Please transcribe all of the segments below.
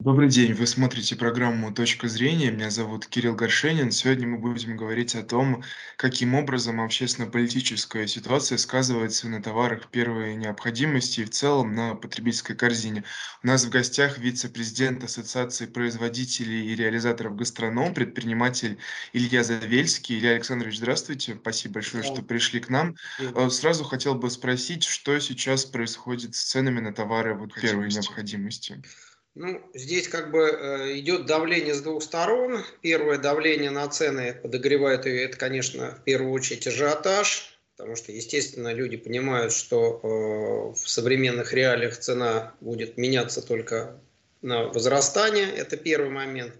Добрый день, вы смотрите программу «Точка зрения». Меня зовут Кирилл Горшенин. Сегодня мы будем говорить о том, каким образом общественно-политическая ситуация сказывается на товарах первой необходимости и в целом на потребительской корзине. У нас в гостях вице-президент Ассоциации производителей и реализаторов гастроном, предприниматель Илья Завельский. Илья Александрович, здравствуйте. Спасибо большое, что пришли к нам. Э, сразу хотел бы спросить, что сейчас происходит с ценами на товары вот первой необходимости? Ну, здесь как бы э, идет давление с двух сторон. Первое давление на цены подогревает ее, это, конечно, в первую очередь ажиотаж, потому что, естественно, люди понимают, что э, в современных реалиях цена будет меняться только на возрастание, это первый момент.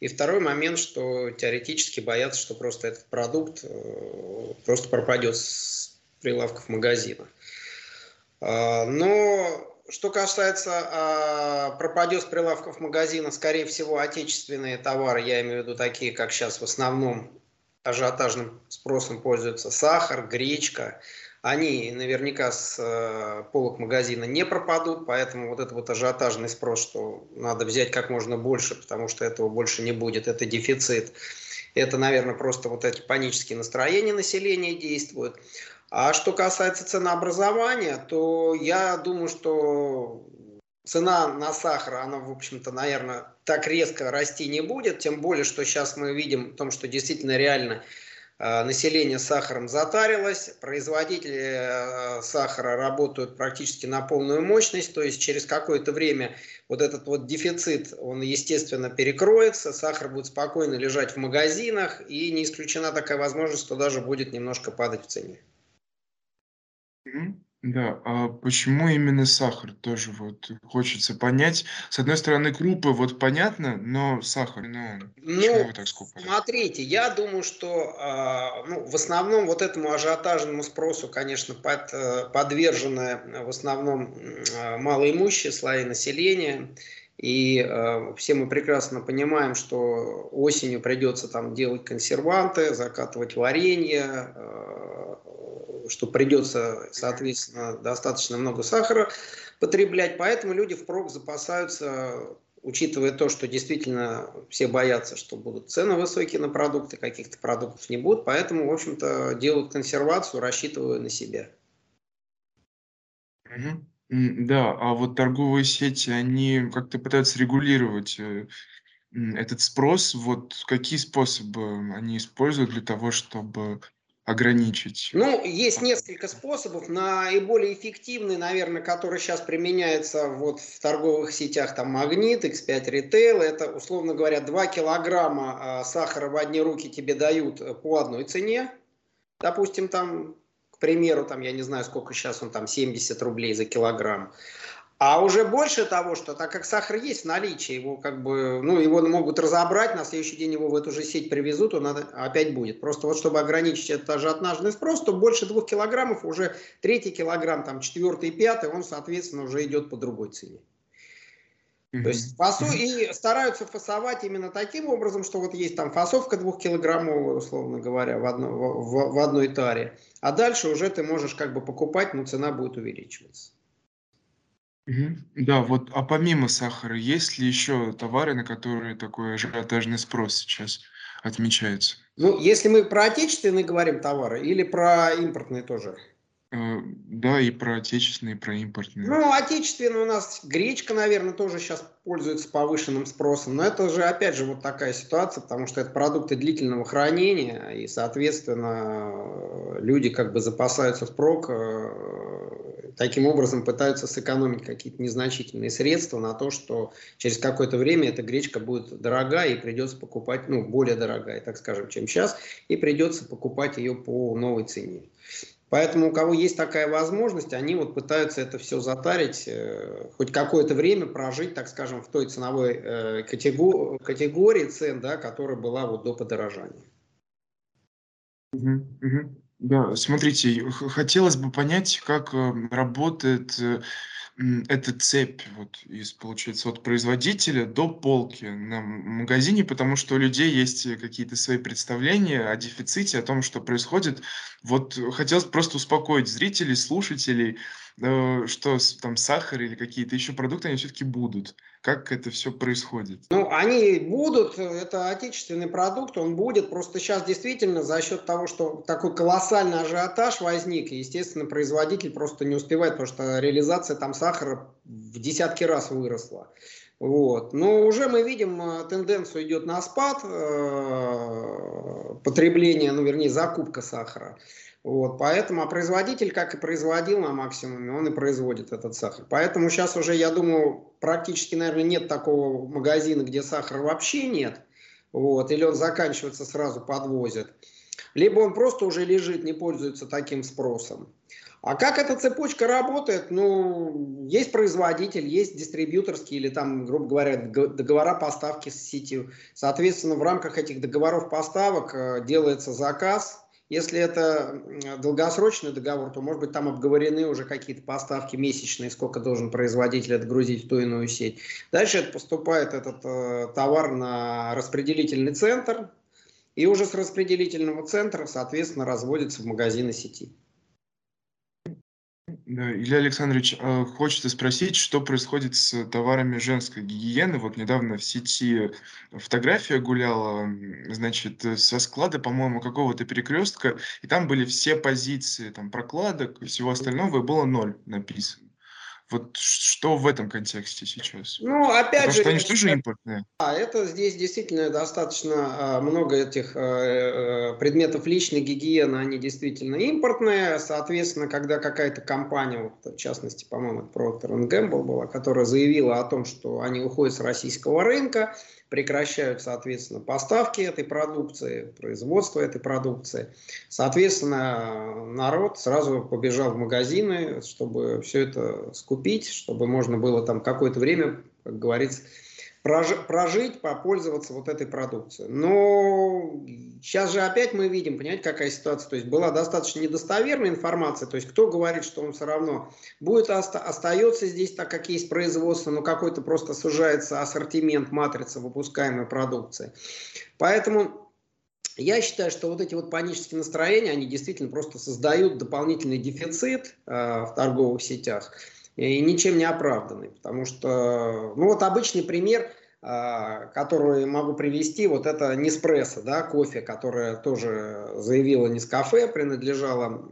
И второй момент, что теоретически боятся, что просто этот продукт э, просто пропадет с прилавков магазина. А, но что касается а, пропадет с прилавков магазина, скорее всего, отечественные товары, я имею в виду такие, как сейчас в основном ажиотажным спросом пользуются сахар, гречка, они наверняка с э, полок магазина не пропадут, поэтому вот этот вот ажиотажный спрос, что надо взять как можно больше, потому что этого больше не будет, это дефицит. Это, наверное, просто вот эти панические настроения населения действуют. А что касается ценообразования, то я думаю, что цена на сахар, она, в общем-то, наверное, так резко расти не будет, тем более, что сейчас мы видим в том, что действительно реально э, население сахаром затарилось, производители э, сахара работают практически на полную мощность, то есть через какое-то время вот этот вот дефицит, он, естественно, перекроется, сахар будет спокойно лежать в магазинах, и не исключена такая возможность, что даже будет немножко падать в цене. Да, а почему именно сахар? Тоже вот хочется понять. С одной стороны, крупы вот понятно, но сахар, ну, почему вы так скупали? смотрите, я думаю, что а, ну, в основном вот этому ажиотажному спросу, конечно, под, э, подвержены в основном а, малоимущие слои населения. И э, все мы прекрасно понимаем, что осенью придется там делать консерванты, закатывать варенье, э, что придется, соответственно, достаточно много сахара потреблять. Поэтому люди впрок запасаются, учитывая то, что действительно все боятся, что будут цены высокие на продукты, каких-то продуктов не будет. Поэтому, в общем-то, делают консервацию, рассчитывая на себя. Да, а вот торговые сети, они как-то пытаются регулировать э, этот спрос. Вот какие способы они используют для того, чтобы ограничить? Ну, есть несколько способов. Наиболее эффективный, наверное, который сейчас применяется вот в торговых сетях, там Магнит, X5 Retail, это, условно говоря, 2 килограмма а, сахара в одни руки тебе дают э, по одной цене. Допустим, там к примеру, там, я не знаю, сколько сейчас он там, 70 рублей за килограмм. А уже больше того, что так как сахар есть в наличии, его как бы, ну, его могут разобрать, на следующий день его в эту же сеть привезут, он опять будет. Просто вот чтобы ограничить этот ажиотажный спрос, то больше двух килограммов уже третий килограмм, там четвертый, пятый, он, соответственно, уже идет по другой цене. То есть фасу и стараются фасовать именно таким образом, что вот есть там фасовка двухкилограммовая, условно говоря, в, одно, в, в одной таре, а дальше уже ты можешь как бы покупать, но цена будет увеличиваться. Да, вот, а помимо сахара, есть ли еще товары, на которые такой ажиотажный спрос сейчас отмечается? Ну, если мы про отечественные говорим товары или про импортные тоже? Э, да, и про отечественные, и про импортные. Ну, отечественные у нас гречка, наверное, тоже сейчас пользуется повышенным спросом. Но это же, опять же, вот такая ситуация, потому что это продукты длительного хранения, и, соответственно, люди как бы запасаются впрок, э, таким образом пытаются сэкономить какие-то незначительные средства на то, что через какое-то время эта гречка будет дорогая и придется покупать, ну, более дорогая, так скажем, чем сейчас, и придется покупать ее по новой цене. Поэтому у кого есть такая возможность, они вот пытаются это все затарить, э, хоть какое-то время прожить, так скажем, в той ценовой э, категории, категории цен, да, которая была вот до подорожания. Угу. Да, смотрите, хотелось бы понять, как э, работает э, эта цепь вот из, получается, от производителя до полки на магазине, потому что у людей есть какие-то свои представления о дефиците, о том, что происходит. Вот хотелось просто успокоить зрителей, слушателей, э, что там сахар или какие-то еще продукты, они все-таки будут. Как это все происходит? Ну, они будут, это отечественный продукт, он будет. Просто сейчас действительно за счет того, что такой колоссальный ажиотаж возник, естественно, производитель просто не успевает, потому что реализация там сахара в десятки раз выросла. Вот. Но уже мы видим, э, тенденцию идет на спад э, потребления, ну вернее закупка сахара. Вот, поэтому, а производитель, как и производил на максимуме, он и производит этот сахар. Поэтому сейчас уже, я думаю, практически, наверное, нет такого магазина, где сахара вообще нет. Вот, или он заканчивается, сразу подвозят. Либо он просто уже лежит, не пользуется таким спросом. А как эта цепочка работает? Ну, есть производитель, есть дистрибьюторские или там, грубо говоря, договора поставки с сетью. Соответственно, в рамках этих договоров поставок э, делается заказ. Если это долгосрочный договор, то, может быть, там обговорены уже какие-то поставки месячные, сколько должен производитель отгрузить в ту иную сеть. Дальше это поступает этот э, товар на распределительный центр, и уже с распределительного центра, соответственно, разводится в магазины сети. Илья Александрович, а, хочется спросить, что происходит с товарами женской гигиены. Вот недавно в сети фотография гуляла, значит, со склада, по-моему, какого-то перекрестка, и там были все позиции, там, прокладок и всего остального, и было ноль написано. Вот что в этом контексте сейчас? Ну, опять Потому же... что они тоже импортные. Да, это здесь действительно достаточно а, много этих а, э, предметов личной гигиены, они действительно импортные. Соответственно, когда какая-то компания, вот, в частности, по-моему, Procter Gamble была, которая заявила о том, что они уходят с российского рынка, прекращают, соответственно, поставки этой продукции, производство этой продукции. Соответственно, народ сразу побежал в магазины, чтобы все это скупить, чтобы можно было там какое-то время, как говорится, прожить, попользоваться вот этой продукцией. Но сейчас же опять мы видим, понимаете, какая ситуация. То есть была достаточно недостоверная информация. То есть кто говорит, что он все равно будет оста остается здесь так, как есть производство, но какой-то просто сужается ассортимент, матрица выпускаемой продукции. Поэтому я считаю, что вот эти вот панические настроения, они действительно просто создают дополнительный дефицит э, в торговых сетях и ничем не оправданный. Потому что, ну вот обычный пример, а, который могу привести, вот это Неспрессо, да, кофе, которое тоже заявила Нескафе, принадлежала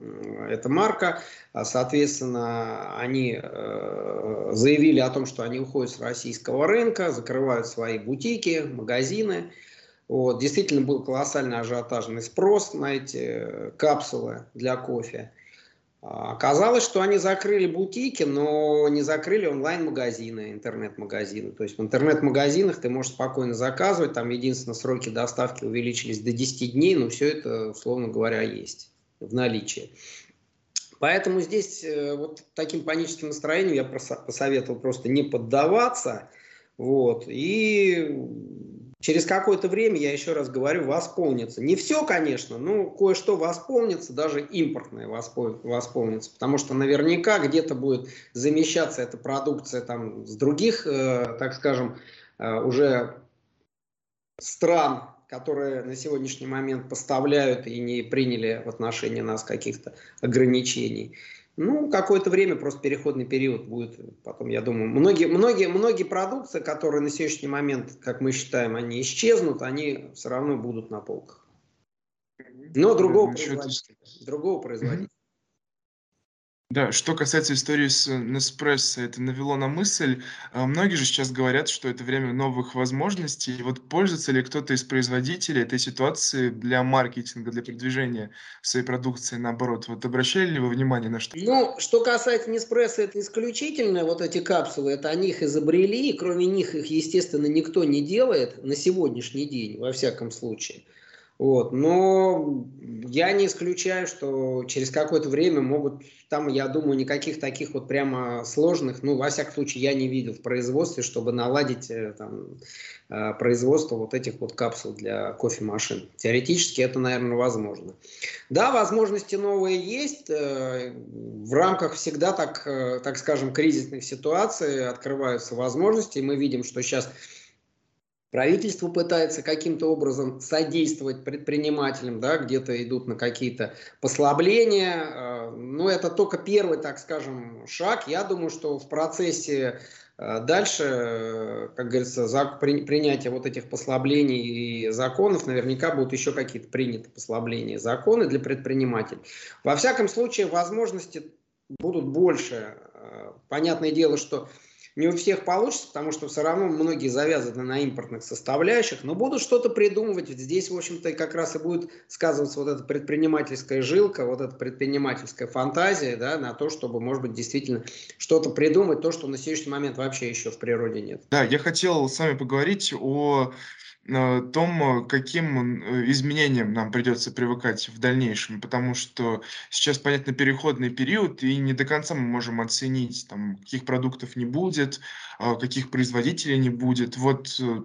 эта марка. А, соответственно, они э, заявили о том, что они уходят с российского рынка, закрывают свои бутики, магазины. Вот, действительно был колоссальный ажиотажный спрос на эти капсулы для кофе. А, оказалось, что они закрыли бутики, но не закрыли онлайн-магазины, интернет-магазины. То есть в интернет-магазинах ты можешь спокойно заказывать, там единственное сроки доставки увеличились до 10 дней, но все это, условно говоря, есть в наличии. Поэтому здесь э, вот таким паническим настроением я посоветовал просто не поддаваться, вот, и через какое-то время, я еще раз говорю, восполнится. Не все, конечно, но кое-что восполнится, даже импортное восполнится, потому что наверняка где-то будет замещаться эта продукция там с других, э, так скажем, э, уже стран, которые на сегодняшний момент поставляют и не приняли в отношении нас каких-то ограничений. Ну, какое-то время, просто переходный период будет. Потом, я думаю, многие, многие, многие продукции, которые на сегодняшний момент, как мы считаем, они исчезнут, они все равно будут на полках. Но другого производителя. Другого производителя. Да, что касается истории с Неспрессо, это навело на мысль. А, многие же сейчас говорят, что это время новых возможностей. И вот пользуется ли кто-то из производителей этой ситуации для маркетинга, для продвижения своей продукции, наоборот? Вот обращали ли вы внимание на что? Ну, что касается Неспрессо, это исключительно вот эти капсулы, это они их изобрели, и кроме них их, естественно, никто не делает на сегодняшний день, во всяком случае. Вот. Но я не исключаю, что через какое-то время могут, там, я думаю, никаких таких вот прямо сложных, ну, во всяком случае, я не видел в производстве, чтобы наладить э, там, э, производство вот этих вот капсул для кофемашин. Теоретически это, наверное, возможно. Да, возможности новые есть. Э, в рамках всегда, так, так скажем, кризисных ситуаций открываются возможности. Мы видим, что сейчас Правительство пытается каким-то образом содействовать предпринимателям, да, где-то идут на какие-то послабления, ну, это только первый, так скажем, шаг. Я думаю, что в процессе э, дальше, как говорится, за принятия вот этих послаблений и законов, наверняка будут еще какие-то приняты послабления законы для предпринимателей. Во всяком случае, возможности будут больше. Понятное дело, что не у всех получится, потому что все равно многие завязаны на импортных составляющих, но будут что-то придумывать. Здесь, в общем-то, как раз и будет сказываться вот эта предпринимательская жилка, вот эта предпринимательская фантазия, да, на то, чтобы, может быть, действительно что-то придумать, то, что на сегодняшний момент вообще еще в природе нет. Да, я хотел с вами поговорить о том, каким э, изменениям нам придется привыкать в дальнейшем, потому что сейчас, понятно, переходный период, и не до конца мы можем оценить, там, каких продуктов не будет, а, каких производителей не будет. Вот, э,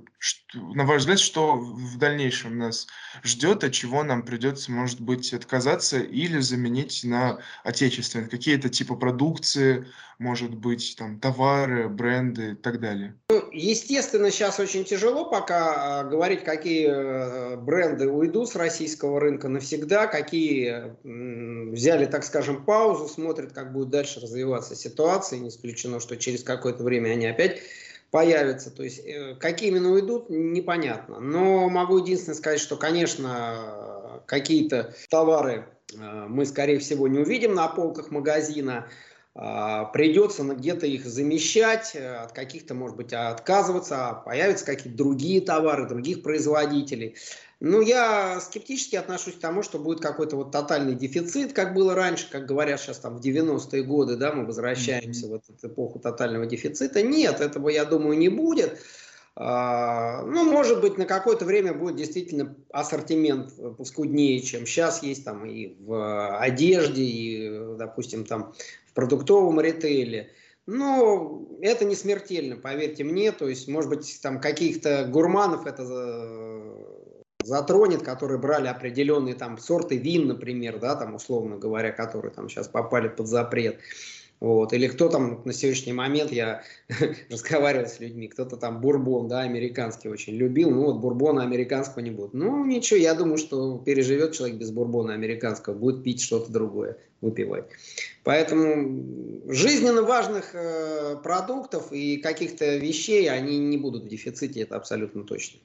на ваш взгляд, что в дальнейшем нас ждет, от чего нам придется, может быть, отказаться или заменить на отечественные? Какие-то типа продукции, может быть, там, товары, бренды и так далее? Ну, естественно, сейчас очень тяжело пока а, говорить, какие э, бренды уйдут с российского рынка навсегда, какие взяли, так скажем, паузу, смотрят, как будет дальше развиваться ситуация. Не исключено, что через какое-то время они опять появятся. То есть, э, какие именно уйдут, непонятно. Но могу единственное сказать, что, конечно, какие-то товары э, мы, скорее всего, не увидим на полках магазина. А, придется где-то их замещать, э, от каких-то, может быть, отказываться, а появятся какие-то другие товары, других производителей. Ну, я скептически отношусь к тому, что будет какой-то вот тотальный дефицит, как было раньше, как говорят сейчас там в 90-е годы, да, мы возвращаемся mm-hmm. в эту эпоху тотального дефицита. Нет, этого, я думаю, не будет. А, ну, может быть, на какое-то время будет действительно ассортимент поскуднее, чем сейчас есть там и в одежде, и, допустим, там продуктовом ритейле. Но это не смертельно, поверьте мне. То есть, может быть, там каких-то гурманов это затронет, которые брали определенные там сорты вин, например, да, там условно говоря, которые там сейчас попали под запрет. Вот. Или кто там на сегодняшний момент, я разговаривал с людьми, кто-то там бурбон, да, американский очень любил, ну вот бурбона американского не будет. Ну ничего, я думаю, что переживет человек без бурбона американского, будет пить что-то другое, выпивать. Поэтому жизненно важных э, продуктов и каких-то вещей, они не будут в дефиците, это абсолютно точно.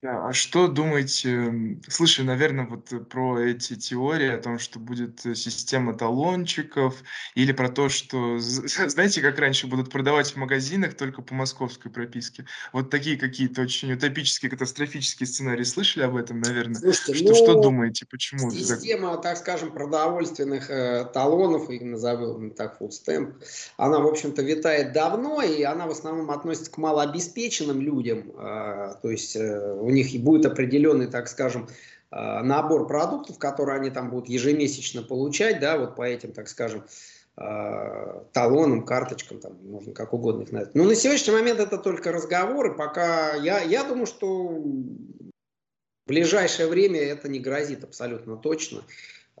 Да, а что думаете, слышали, наверное, вот э, про эти теории о том, что будет э, система талончиков, или про то, что, знаете, как раньше будут продавать в магазинах только по московской прописке? Вот такие какие-то очень утопические, катастрофические сценарии. Слышали об этом, наверное? Слушайте, что, ну, что думаете, почему? Система, так... так скажем, продовольственных э, талонов, их назовем так, full stamp, она, в общем-то, витает давно, и она в основном относится к малообеспеченным людям, э, то есть э, у них будет определенный, так скажем, э, набор продуктов, которые они там будут ежемесячно получать, да, вот по этим, так скажем, э, талонам, карточкам, там, можно как угодно их назвать. Но на сегодняшний момент это только разговоры, пока я, я думаю, что в ближайшее время это не грозит абсолютно точно.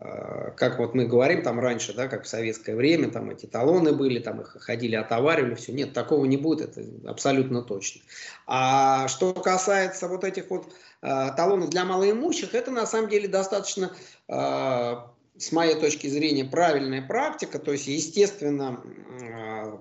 Э, как вот мы говорим там раньше, да, как в советское время, там эти талоны были, там их ходили, отоваривали, все. Нет, такого не будет, это абсолютно точно. А что касается вот этих вот э, талонов для малоимущих, это на самом деле достаточно э, с моей точки зрения, правильная практика. То есть, естественно,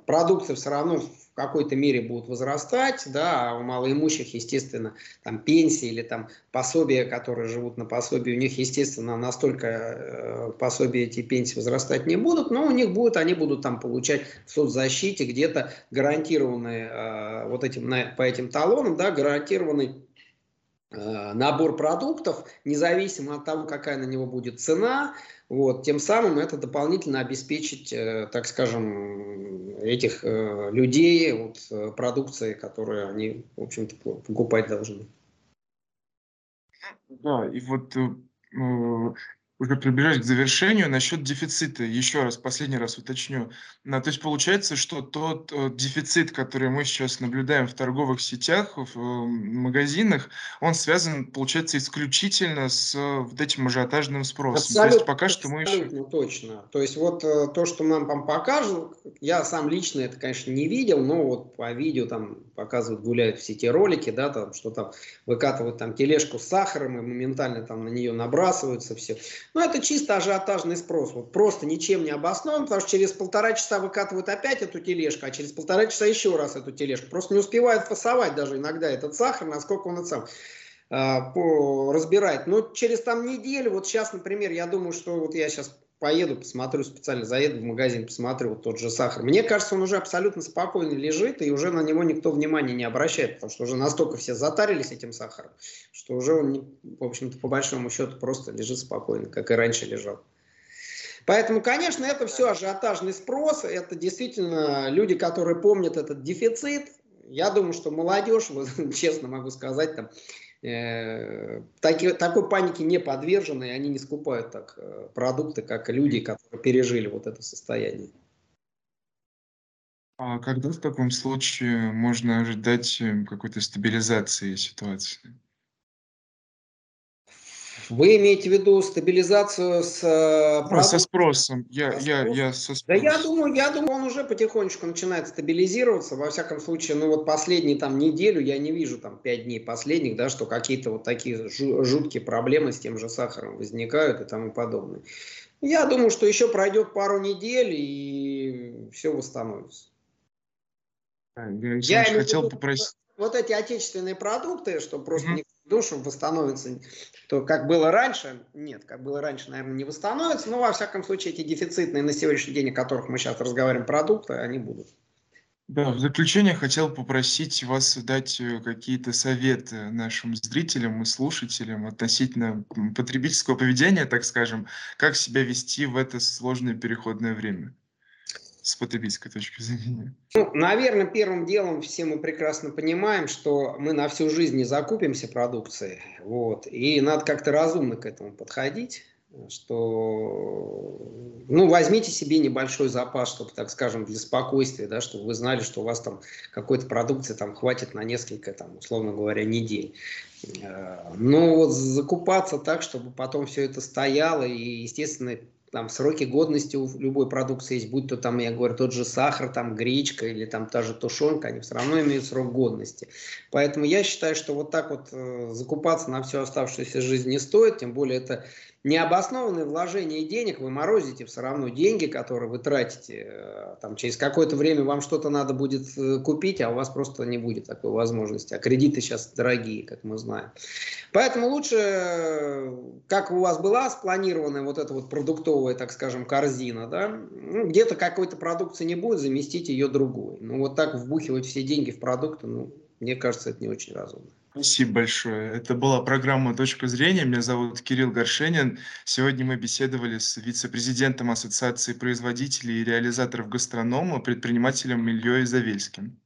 продукция все равно какой-то мере будут возрастать, да, а у малоимущих, естественно, там пенсии или там пособия, которые живут на пособии, у них, естественно, настолько э, пособия эти пенсии возрастать не будут, но у них будут, они будут там получать в соцзащите где-то гарантированные э, вот этим, по этим талонам, да, гарантированный э, набор продуктов, независимо от того, какая на него будет цена, вот, тем самым это дополнительно обеспечить, э, так скажем, этих э, людей вот, э, продукцией, которую они, в общем-то, покупать должны. Да, и вот уже приближаясь к завершению, насчет дефицита, еще раз, последний раз уточню. то есть получается, что тот э, дефицит, который мы сейчас наблюдаем в торговых сетях, в э, магазинах, он связан, получается, исключительно с э, вот этим ажиотажным спросом. Абсолютно, то есть пока что мы еще... точно. То есть вот то, что нам там покажут, я сам лично это, конечно, не видел, но вот по видео там показывают, гуляют в сети ролики, да, там, что там выкатывают там тележку с сахаром и моментально там на нее набрасываются все. Ну, это чисто ажиотажный спрос, вот просто ничем не обоснован, потому что через полтора часа выкатывают опять эту тележку, а через полтора часа еще раз эту тележку. Просто не успевают фасовать даже иногда этот сахар, насколько он это сам а, по, разбирать. Но через там неделю, вот сейчас, например, я думаю, что вот я сейчас поеду, посмотрю специально, заеду в магазин, посмотрю вот тот же сахар. Мне кажется, он уже абсолютно спокойно лежит, и уже на него никто внимания не обращает, потому что уже настолько все затарились этим сахаром, что уже он, в общем-то, по большому счету просто лежит спокойно, как и раньше лежал. Поэтому, конечно, это все ажиотажный спрос, это действительно люди, которые помнят этот дефицит. Я думаю, что молодежь, вот, честно могу сказать, там, таки, такой панике не подвержены, и они не скупают так э, продукты, как люди, которые пережили вот это состояние. А когда в таком случае можно ожидать э, какой-то стабилизации ситуации? Вы имеете в виду стабилизацию с э, со спросом. Я, со я, я со спросом. Да я думаю, я думаю, он уже потихонечку начинает стабилизироваться. Во всяком случае, ну вот последние там неделю я не вижу там пять дней последних, да, что какие-то вот такие жуткие проблемы с тем же сахаром возникают и тому подобное. Я думаю, что еще пройдет пару недель и все восстановится. Я, я хотел попросить. Вот эти отечественные продукты, что просто mm-hmm душу восстановится, то как было раньше, нет, как было раньше, наверное, не восстановится, но во всяком случае эти дефицитные на сегодняшний день, о которых мы сейчас разговариваем, продукты, они будут. Да, в заключение хотел попросить вас дать э, какие-то советы нашим зрителям и слушателям относительно потребительского поведения, так скажем, как себя вести в это сложное переходное время с потребительской точки зрения? Ну, наверное, первым делом все мы прекрасно понимаем, что мы на всю жизнь не закупимся продукцией. Вот, и надо как-то разумно к этому подходить что ну, возьмите себе небольшой запас, чтобы, так скажем, для спокойствия, да, чтобы вы знали, что у вас там какой-то продукции там хватит на несколько, там, условно говоря, недель. Э, но вот закупаться так, чтобы потом все это стояло и, естественно, там сроки годности у любой продукции есть, будь то там, я говорю, тот же сахар, там гречка или там та же тушенка, они все равно имеют срок годности. Поэтому я считаю, что вот так вот э, закупаться на всю оставшуюся жизнь не стоит, тем более это необоснованное вложение денег, вы морозите все равно деньги, которые вы тратите. Э, там, через какое-то время вам что-то надо будет э, купить, а у вас просто не будет такой возможности. А кредиты сейчас дорогие, как мы знаем. Поэтому лучше, э, как у вас была спланированная вот эта вот продуктовая, так скажем, корзина, да, ну, где-то какой-то продукции не будет, заместить ее другой. Ну, вот так вбухивать все деньги в продукты, ну, мне кажется, это не очень разумно. Спасибо большое. Это была программа «Точка зрения». Меня зовут Кирилл Горшенин. Сегодня мы беседовали с вице-президентом Ассоциации производителей и реализаторов гастронома, предпринимателем Ильей Завельским.